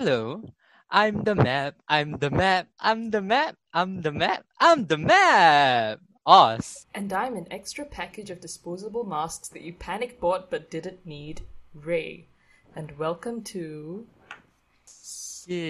Hello. I'm the map. I'm the map. I'm the map. I'm the map. I'm the map. Us! And I'm an extra package of disposable masks that you panic bought but didn't need, Ray. And welcome to. Skinny.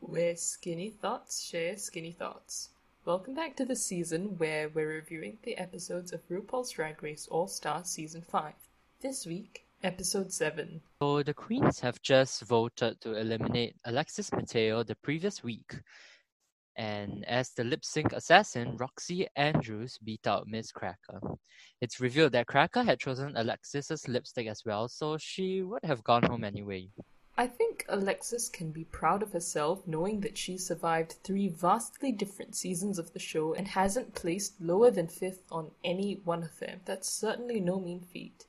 Where skinny thoughts share skinny thoughts. Welcome back to the season where we're reviewing the episodes of RuPaul's Drag Race All Star Season 5. This week, Episode 7. So the queens have just voted to eliminate Alexis Mateo the previous week. And as the lip sync assassin, Roxxxy Andrews beat out Miz Cracker. It's revealed that Cracker had chosen Alexis's lipstick as well, so she would have gone home anyway. I think Alexis can be proud of herself knowing that she survived three vastly different seasons of the show and hasn't placed lower than fifth on any one of them. That's certainly no mean feat.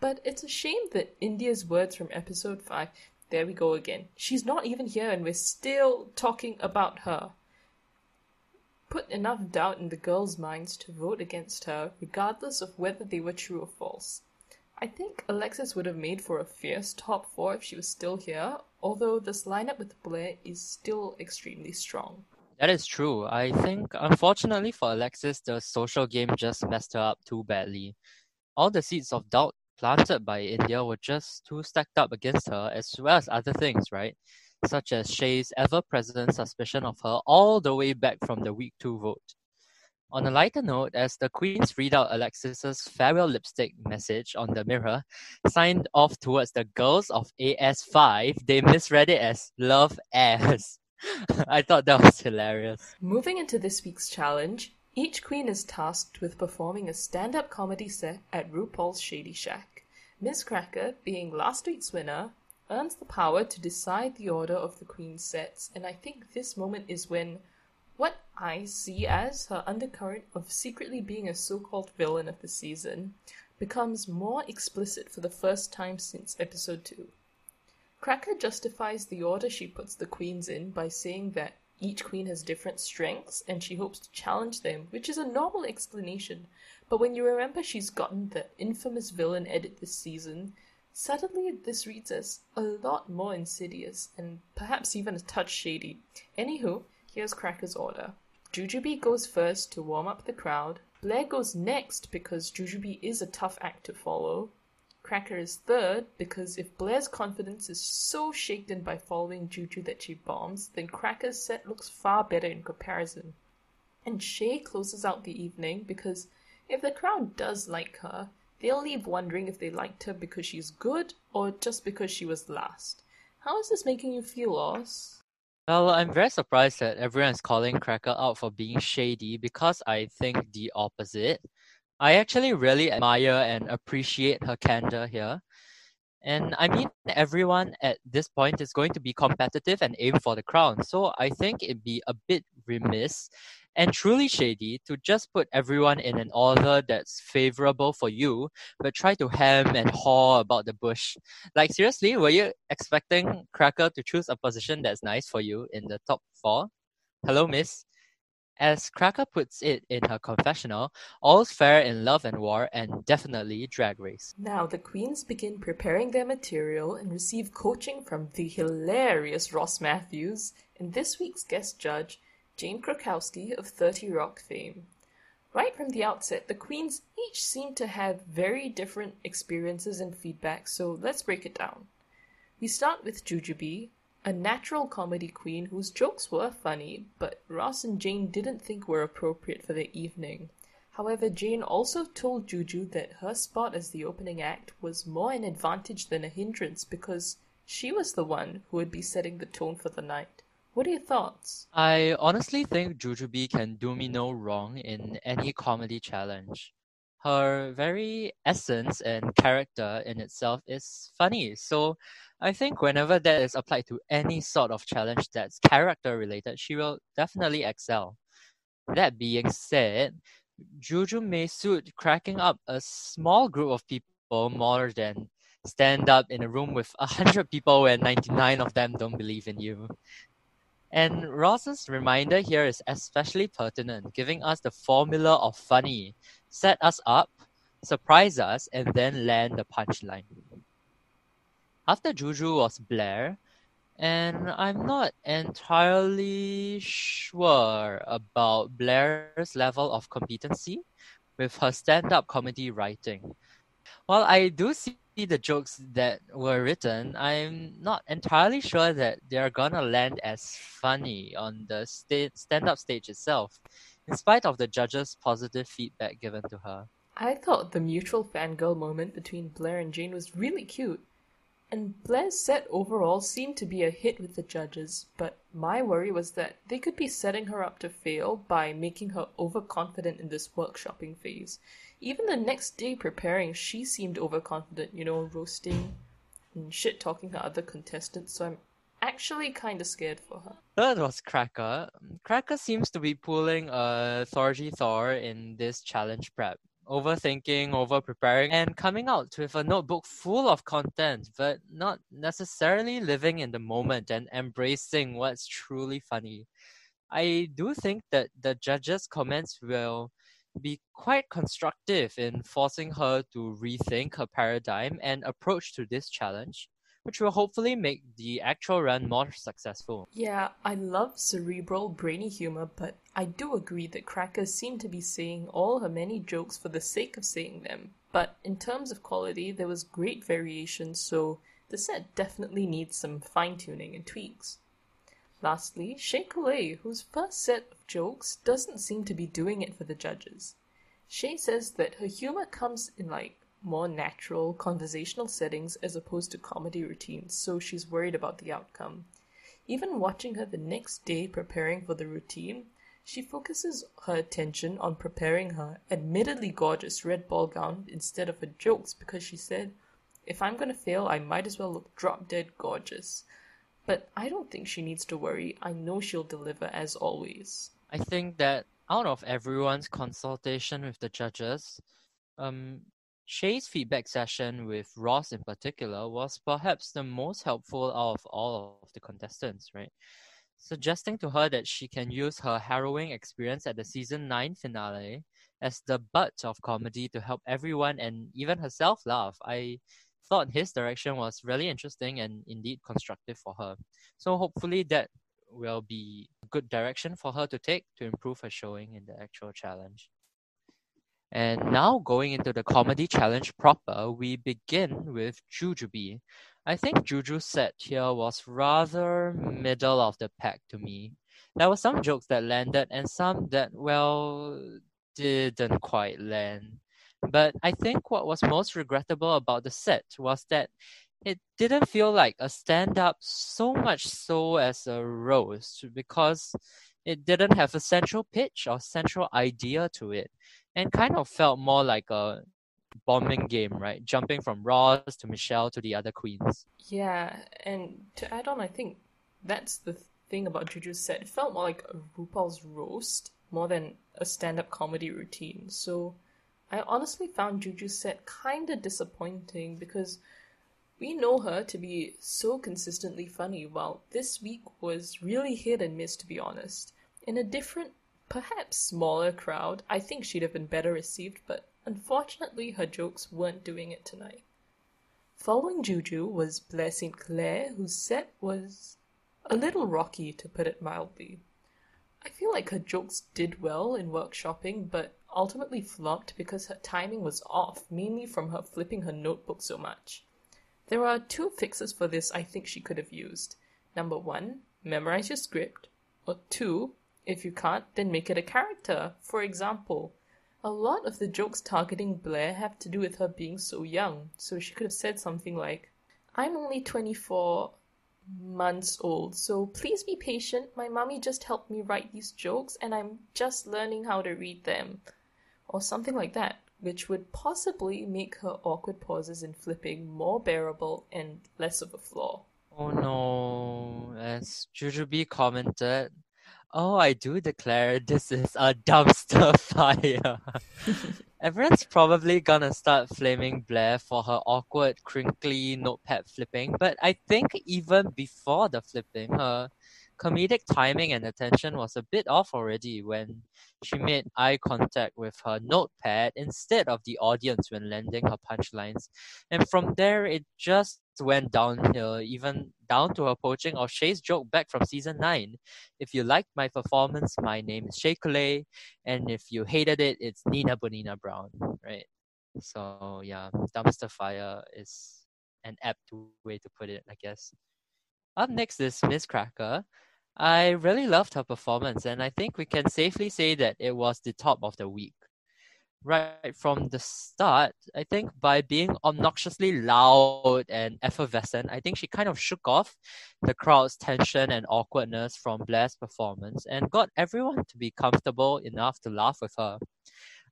But it's a shame that India's words from episode 5, there we go again. She's not even here and we're still talking about her. Put enough doubt in the girls' minds to vote against her, regardless of whether they were true or false. I think Alexis would have made for a fierce top four if she was still here, although this lineup with Blair is still extremely strong. That is true. I think, unfortunately for Alexis, the social game just messed her up too badly. All the seeds of doubt planted by India were just too stacked up against her, as well as other things, right? Such as Shea's ever present suspicion of her all the way back from the week two vote. On a lighter note, as the queens read out Alexis's farewell lipstick message on the mirror, signed off towards the girls of AS5, they misread it as love as. I thought that was hilarious. Moving into this week's challenge, each queen is tasked with performing a stand up comedy set at RuPaul's Shady Shack. Miz Cracker, being last week's winner, earns the power to decide the order of the queen's sets, and I think this moment is when what I see as her undercurrent of secretly being a so called villain of the season becomes more explicit for the first time since episode 2. Cracker justifies the order she puts the queens in by saying that each queen has different strengths and she hopes to challenge them, which is a normal explanation. But when you remember she's gotten the infamous villain edit this season, suddenly this reads as a lot more insidious and perhaps even a touch shady. Anywho, here's Cracker's order. Jujubee goes first to warm up the crowd. Blair goes next because Jujubee is a tough act to follow. Cracker is third because if Blair's confidence is so shaken by following Juju that she bombs, then Cracker's set looks far better in comparison. And Shay closes out the evening because if the crowd does like her, they'll leave wondering if they liked her because she's good or just because she was last. How is this making you feel, Oz? Well, I'm very surprised that everyone's calling Cracker out for being shady because I think the opposite. I actually really admire and appreciate her candor here. And I mean, everyone at this point is going to be competitive and aim for the crown. So I think it'd be a bit remiss and truly shady to just put everyone in an order that's favorable for you, but try to hem and haw about the bush. Like, seriously, were you expecting Cracker to choose a position that's nice for you in the top four? Hello, miss. As Cracker puts it in her confessional, all's fair in love and war, and definitely drag race. Now the queens begin preparing their material and receive coaching from the hilarious Ross Mathews and this week's guest judge, Jane Krakowski of 30 Rock fame. Right from the outset, the queens each seemed to have very different experiences and feedback, so let's break it down. We start with Jujubee, a natural comedy queen whose jokes were funny, but Ross and Jane didn't think were appropriate for the evening. However, Jane also told Juju that her spot as the opening act was more an advantage than a hindrance because she was the one who would be setting the tone for the night. What are your thoughts? I honestly think Jujubee can do me no wrong in any comedy challenge. Her very essence and character in itself is funny, so I think whenever that is applied to any sort of challenge that's character related, she will definitely excel. That being said, Juju may suit cracking up a small group of people more than stand up in a room with a hundred people where ninety nine of them don't believe in you. And Ross's reminder here is especially pertinent, giving us the formula of funny set us up, surprise us, and then land the punchline. After Juju was Blair, and I'm not entirely sure about Blair's level of competency with her stand up comedy writing. While I do see the jokes that were written, I'm not entirely sure that they're gonna land as funny on the sta- stand up stage itself, in spite of the judges' positive feedback given to her. I thought the mutual fangirl moment between Blair and Jane was really cute. And Blair's set overall seemed to be a hit with the judges, but my worry was that they could be setting her up to fail by making her overconfident in this workshopping phase. Even the next day preparing, she seemed overconfident, you know, roasting and shit talking to other contestants, so I'm actually kind of scared for her. Third was Cracker. Cracker seems to be pulling a Thorgy Thor in this challenge prep overthinking, over preparing, and coming out with a notebook full of content, but not necessarily living in the moment and embracing what's truly funny. I do think that the judges' comments will be quite constructive in forcing her to rethink her paradigm and approach to this challenge which will hopefully make the actual run more successful. Yeah, I love cerebral, brainy humor, but I do agree that Cracker seemed to be saying all her many jokes for the sake of saying them. But in terms of quality, there was great variation, so the set definitely needs some fine tuning and tweaks. Lastly, Shea Coulee, whose first set of jokes doesn't seem to be doing it for the judges. Shea says that her humor comes in like more natural conversational settings as opposed to comedy routines, so she's worried about the outcome. Even watching her the next day preparing for the routine, she focuses her attention on preparing her admittedly gorgeous red ball gown instead of her jokes because she said, If I'm gonna fail, I might as well look drop dead gorgeous. But I don't think she needs to worry. I know she'll deliver as always. I think that out of everyone's consultation with the judges, um, Shea's feedback session with Ross in particular was perhaps the most helpful out of all of the contestants, right? Suggesting to her that she can use her harrowing experience at the season 9 finale as the butt of comedy to help everyone and even herself laugh. I thought his direction was really interesting and indeed constructive for her. So hopefully that will be a good direction for her to take to improve her showing in the actual challenge. And now going into the comedy challenge proper, we begin with Jujubee. I think Juju's set here was rather middle of the pack to me. There were some jokes that landed and some that, well, didn't quite land. But I think what was most regrettable about the set was that it didn't feel like a stand up so much so as a roast because it didn't have a central pitch or central idea to it and kind of felt more like a bombing game, right? Jumping from Ross to Michelle to the other queens. Yeah, and to add on, I think that's the thing about Juju's set. It felt more like a RuPaul's roast more than a stand-up comedy routine. So I honestly found Juju's set kind of disappointing because we know her to be so consistently funny, while this week was really hit and miss, to be honest. In a different perhaps smaller crowd, I think she'd have been better received, but unfortunately her jokes weren't doing it tonight. Following Juju was Blair St. Clair, whose set was a little rocky, to put it mildly. I feel like her jokes did well in workshopping, but ultimately flopped because her timing was off, mainly from her flipping her notebook so much. There are two fixes for this I think she could have used. Number one, memorize your script, or two, if you can't, then make it a character. For example, a lot of the jokes targeting Blair have to do with her being so young, so she could have said something like, I'm only 24 months old, so please be patient. My mommy just helped me write these jokes and I'm just learning how to read them. Or something like that, which would possibly make her awkward pauses in flipping more bearable and less of a flaw. Oh no, as Jujubee commented, Oh, I do declare this is a dumpster fire. Everyone's probably gonna start flaming Blair for her awkward, crinkly notepad flipping, but I think even before the flipping, her comedic timing and attention was a bit off already when she made eye contact with her notepad instead of the audience when landing her punchlines. And from there, it just went downhill, even down to her poaching of Shea's joke back from season 9. If you liked my performance, my name is Shea Coulee, and if you hated it, it's Nina Bonina Brown, right? So, yeah, dumpster fire is an apt way to put it, I guess. Up next is Miz Cracker. I really loved her performance, and I think we can safely say that it was the top of the week. Right from the start, I think by being obnoxiously loud and effervescent, I think she kind of shook off the crowd's tension and awkwardness from Blair's performance and got everyone to be comfortable enough to laugh with her.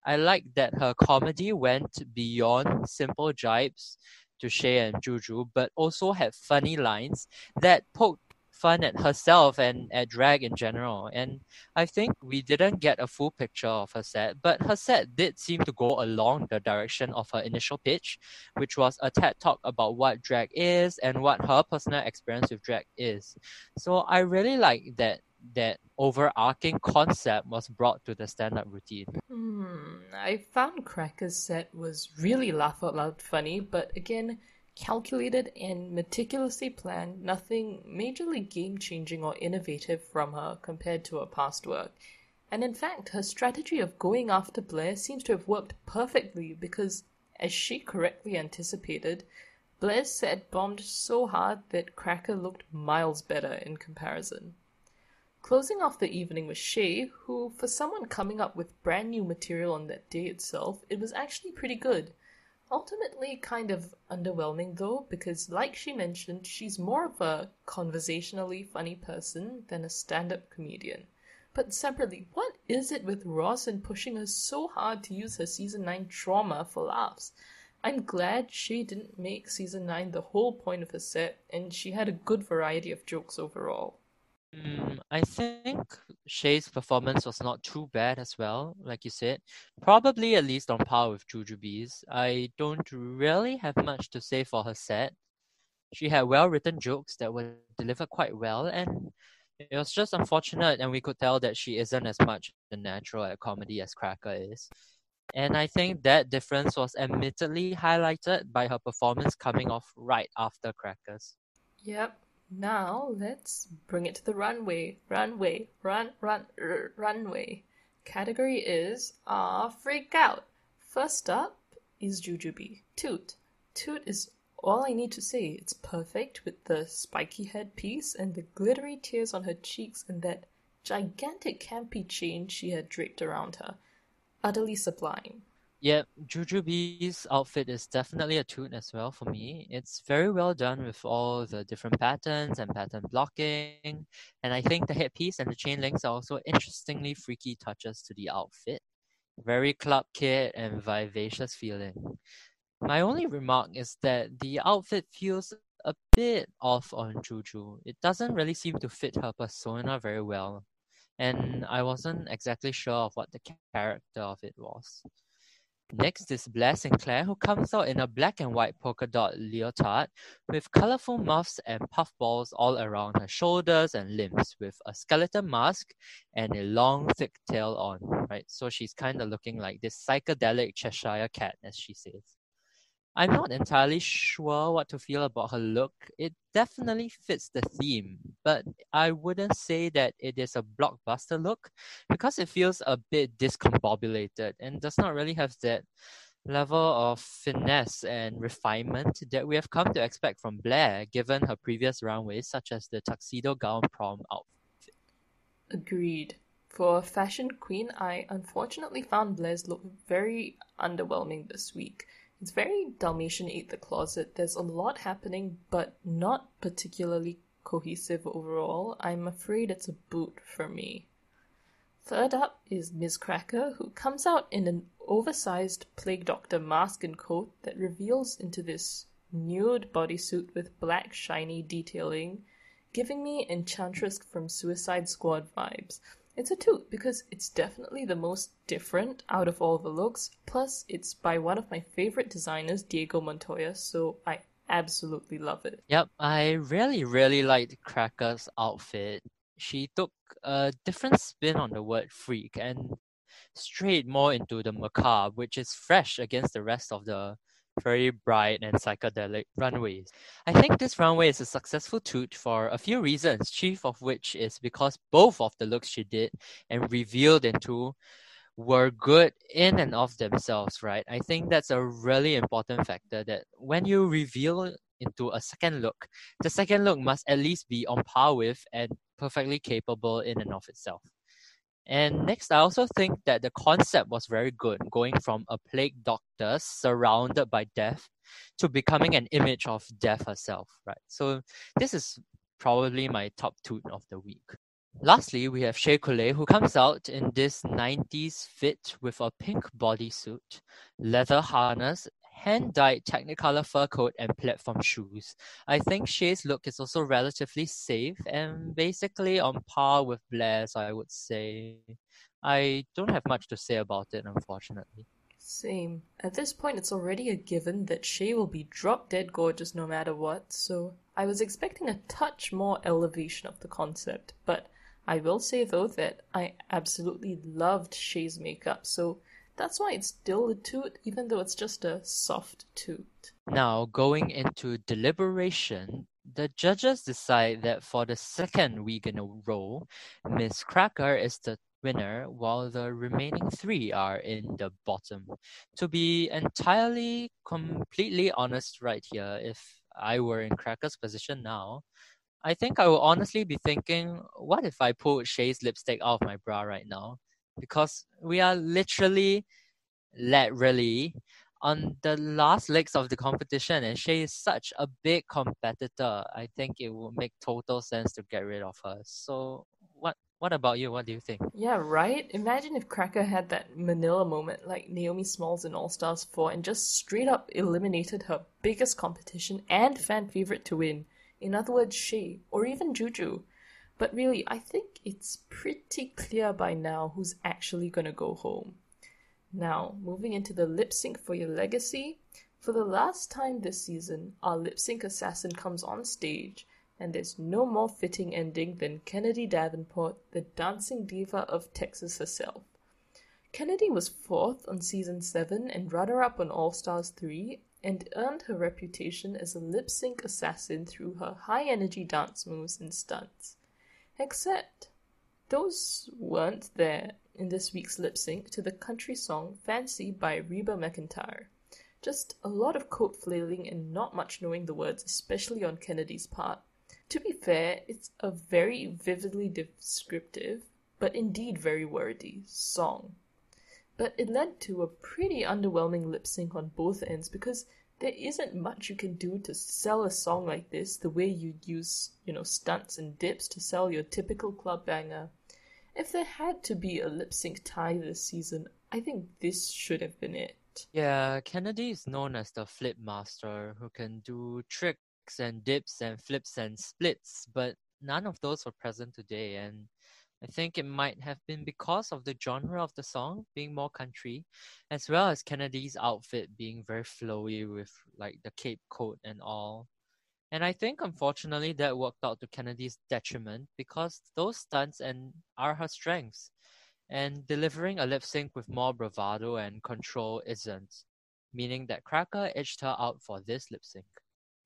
I like that her comedy went beyond simple jibes to Shea and Juju, but also had funny lines that poked fun at herself and at drag in general. And I think we didn't get a full picture of her set, but her set did seem to go along the direction of her initial pitch, which was a TED talk about what drag is and what her personal experience with drag is. So I really like that that overarching concept was brought to the stand-up routine. Hmm, I found Cracker's set was really laugh out loud funny, but again, calculated and meticulously planned, nothing majorly game changing or innovative from her compared to her past work. And in fact, her strategy of going after Blair seems to have worked perfectly because, as she correctly anticipated, Blair's set bombed so hard that Cracker looked miles better in comparison. Closing off the evening was Shea, who, for someone coming up with brand new material on that day itself, it was actually pretty good. Ultimately, kind of underwhelming though, because like she mentioned, she's more of a conversationally funny person than a stand up comedian. But separately, what is it with Ross and pushing her so hard to use her season 9 trauma for laughs? I'm glad she didn't make season 9 the whole point of her set, and she had a good variety of jokes overall. Mm, I think Shea's performance was not too bad as well, like you said. Probably at least on par with Jujubee's. I don't really have much to say for her set. She had well written jokes that were delivered quite well, and it was just unfortunate, and we could tell that she isn't as much a natural at comedy as Cracker is. And I think that difference was admittedly highlighted by her performance coming off right after Crackers. Yep, now let's bring it to the runway. Runway. Run, run, r- runway. Category is Ah Freak Out. First up is Jujubee. Toot. Toot is all I need to say. It's perfect with the spiky headpiece and the glittery tears on her cheeks and that gigantic campy chain she had draped around her. Utterly sublime. Yeah, Jujubee's outfit is definitely a toot as well for me. It's very well done with all the different patterns and pattern blocking. And I think the headpiece and the chain links are also interestingly freaky touches to the outfit. Very club kid and vivacious feeling. My only remark is that the outfit feels a bit off on Juju. It doesn't really seem to fit her persona very well. And I wasn't exactly sure of what the character of it was. Next is Blair St. Clair, who comes out in a black and white polka dot leotard with colorful muffs and puffballs all around her shoulders and limbs, with a skeleton mask and a long, thick tail on. Right, so she's kind of looking like this psychedelic Cheshire cat, as she says. I'm not entirely sure what to feel about her look. It definitely fits the theme, but I wouldn't say that it is a blockbuster look because it feels a bit discombobulated and does not really have that level of finesse and refinement that we have come to expect from Blair given her previous runways such as the tuxedo gown prom outfit. Agreed. For fashion queen, I unfortunately found Blair's look very underwhelming this week. It's very Dalmatian Ate the Closet. There's a lot happening, but not particularly cohesive overall. I'm afraid it's a boot for me. Third up is Miz Cracker, who comes out in an oversized plague doctor mask and coat that reveals into this nude bodysuit with black shiny detailing, giving me Enchantress from Suicide Squad vibes. It's a two because it's definitely the most different out of all the looks. Plus, it's by one of my favorite designers, Diego Montoya, so I absolutely love it. Yep, I really, really liked Cracker's outfit. she took a different spin on the word freak and strayed more into the macabre, which is fresh against the rest of the very bright and psychedelic runways. I think this runway is a successful toot for a few reasons, chief of which is because both of the looks she did and revealed into were good in and of themselves, right? I think that's a really important factor that when you reveal into a second look, the second look must at least be on par with and perfectly capable in and of itself. And next, I also think that the concept was very good, going from a plague doctor surrounded by death to becoming an image of death herself, right? So this is probably my top two of the week. Lastly, we have Shea Coulee, who comes out in this 90s fit with a pink bodysuit, leather harness, hand-dyed Technicolor fur coat and platform shoes. I think Shea's look is also relatively safe and basically on par with Blair's, I would say. I don't have much to say about it, unfortunately. Same. At this point, it's already a given that Shea will be drop dead gorgeous no matter what, so I was expecting a touch more elevation of the concept, but I will say though that I absolutely loved Shea's makeup, so that's why it's toot, even though it's just a soft toot. Now, going into deliberation, the judges decide that for the second week in a row, Miz Cracker is the winner, while the remaining three are in the bottom. To be entirely, completely honest, right here, if I were in Cracker's position now, I think I will honestly be thinking, what if I pulled Shea's lipstick off my bra right now? Because we are literally literally on the last legs of the competition and she is such a big competitor. I think it will make total sense to get rid of her. So what what about you? What do you think? Yeah, right? Imagine if Cracker had that Manila moment like Naomi Smalls in All Stars 4 and just straight up eliminated her biggest competition and fan favorite to win. In other words, she or even Juju. But really, I think it's pretty clear by now who's actually gonna go home. Now, moving into the lip sync for your legacy. For the last time this season, our lip sync assassin comes on stage, and there's no more fitting ending than Kennedy Davenport, the dancing diva of Texas herself. Kennedy was fourth on season 7 and runner up on All Stars 3, and earned her reputation as a lip sync assassin through her high energy dance moves and stunts. Except those weren't there in this week's lip sync to the country song Fancy by Reba McEntire. Just a lot of coat flailing and not much knowing the words, especially on Kennedy's part. To be fair, it's a very vividly descriptive, but indeed very wordy, song. But it led to a pretty underwhelming lip sync on both ends because there isn't much you can do to sell a song like this the way you'd use, you know, stunts and dips to sell your typical club banger. If there had to be a lip sync tie this season, I think this should have been it. Yeah, Kennedy is known as the flip master who can do tricks and dips and flips and splits, but none of those were present today and I think it might have been because of the genre of the song being more country, as well as Kennedy's outfit being very flowy with like the cape coat and all. And I think unfortunately that worked out to Kennedy's detriment because those stunts and are her strengths. And delivering a lip sync with more bravado and control isn't, meaning that Cracker edged her out for this lip sync.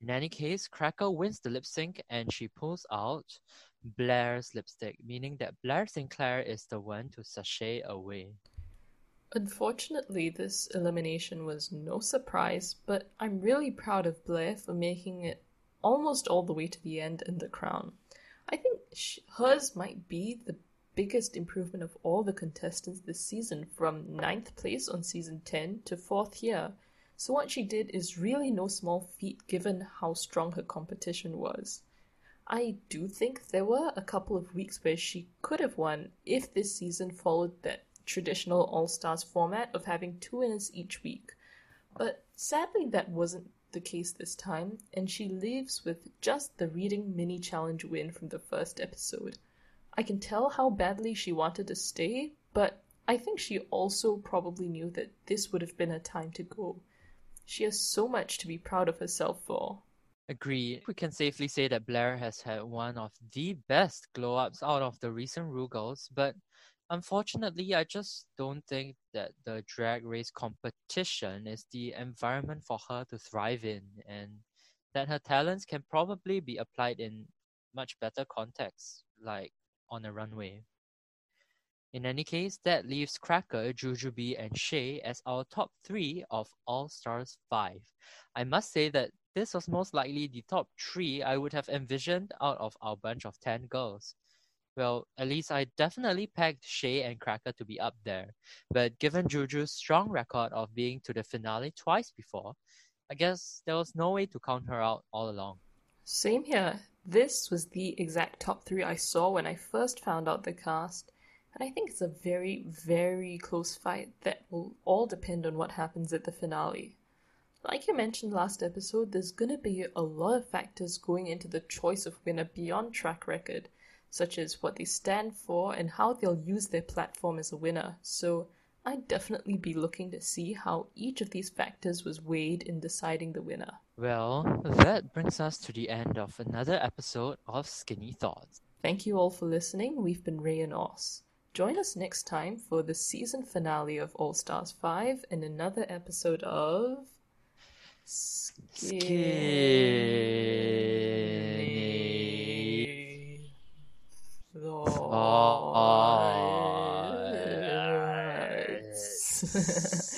In any case, Cracker wins the lip sync and she pulls out Blair's lipstick, meaning that Blair St. Clair is the one to sashay away. Unfortunately, this elimination was no surprise, but I'm really proud of Blair for making it almost all the way to the end in the crown. I think hers might be the biggest improvement of all the contestants this season from ninth place on season 10 to fourth here. So, what she did is really no small feat given how strong her competition was. I do think there were a couple of weeks where she could have won if this season followed that traditional All Stars format of having two winners each week. But sadly, that wasn't the case this time, and she leaves with just the reading mini challenge win from the first episode. I can tell how badly she wanted to stay, but I think she also probably knew that this would have been her time to go. She has so much to be proud of herself for. Agreed. We can safely say that Blair has had one of the best glow ups out of the recent Rugals, but unfortunately, I just don't think that the drag race competition is the environment for her to thrive in, and that her talents can probably be applied in much better contexts, like on a runway. In any case, that leaves Cracker, Jujubee, and Shea as our top three of All Stars 5. I must say that this was most likely the top three I would have envisioned out of our bunch of 10 girls. Well, at least I definitely pegged Shea and Cracker to be up there, but given Juju's strong record of being to the finale twice before, I guess there was no way to count her out all along. Same here. This was the exact top three I saw when I first found out the cast, and I think it's a very, very close fight that will all depend on what happens at the finale. Like you mentioned last episode, there's gonna be a lot of factors going into the choice of winner beyond track record, such as what they stand for and how they'll use their platform as a winner. So I'd definitely be looking to see how each of these factors was weighed in deciding the winner. Well, that brings us to the end of another episode of Skinny Thoughts. Thank you all for listening. We've been Ray and Oz. Join us next time for the season finale of All Stars 5 and another episode of Skinny Thoughts.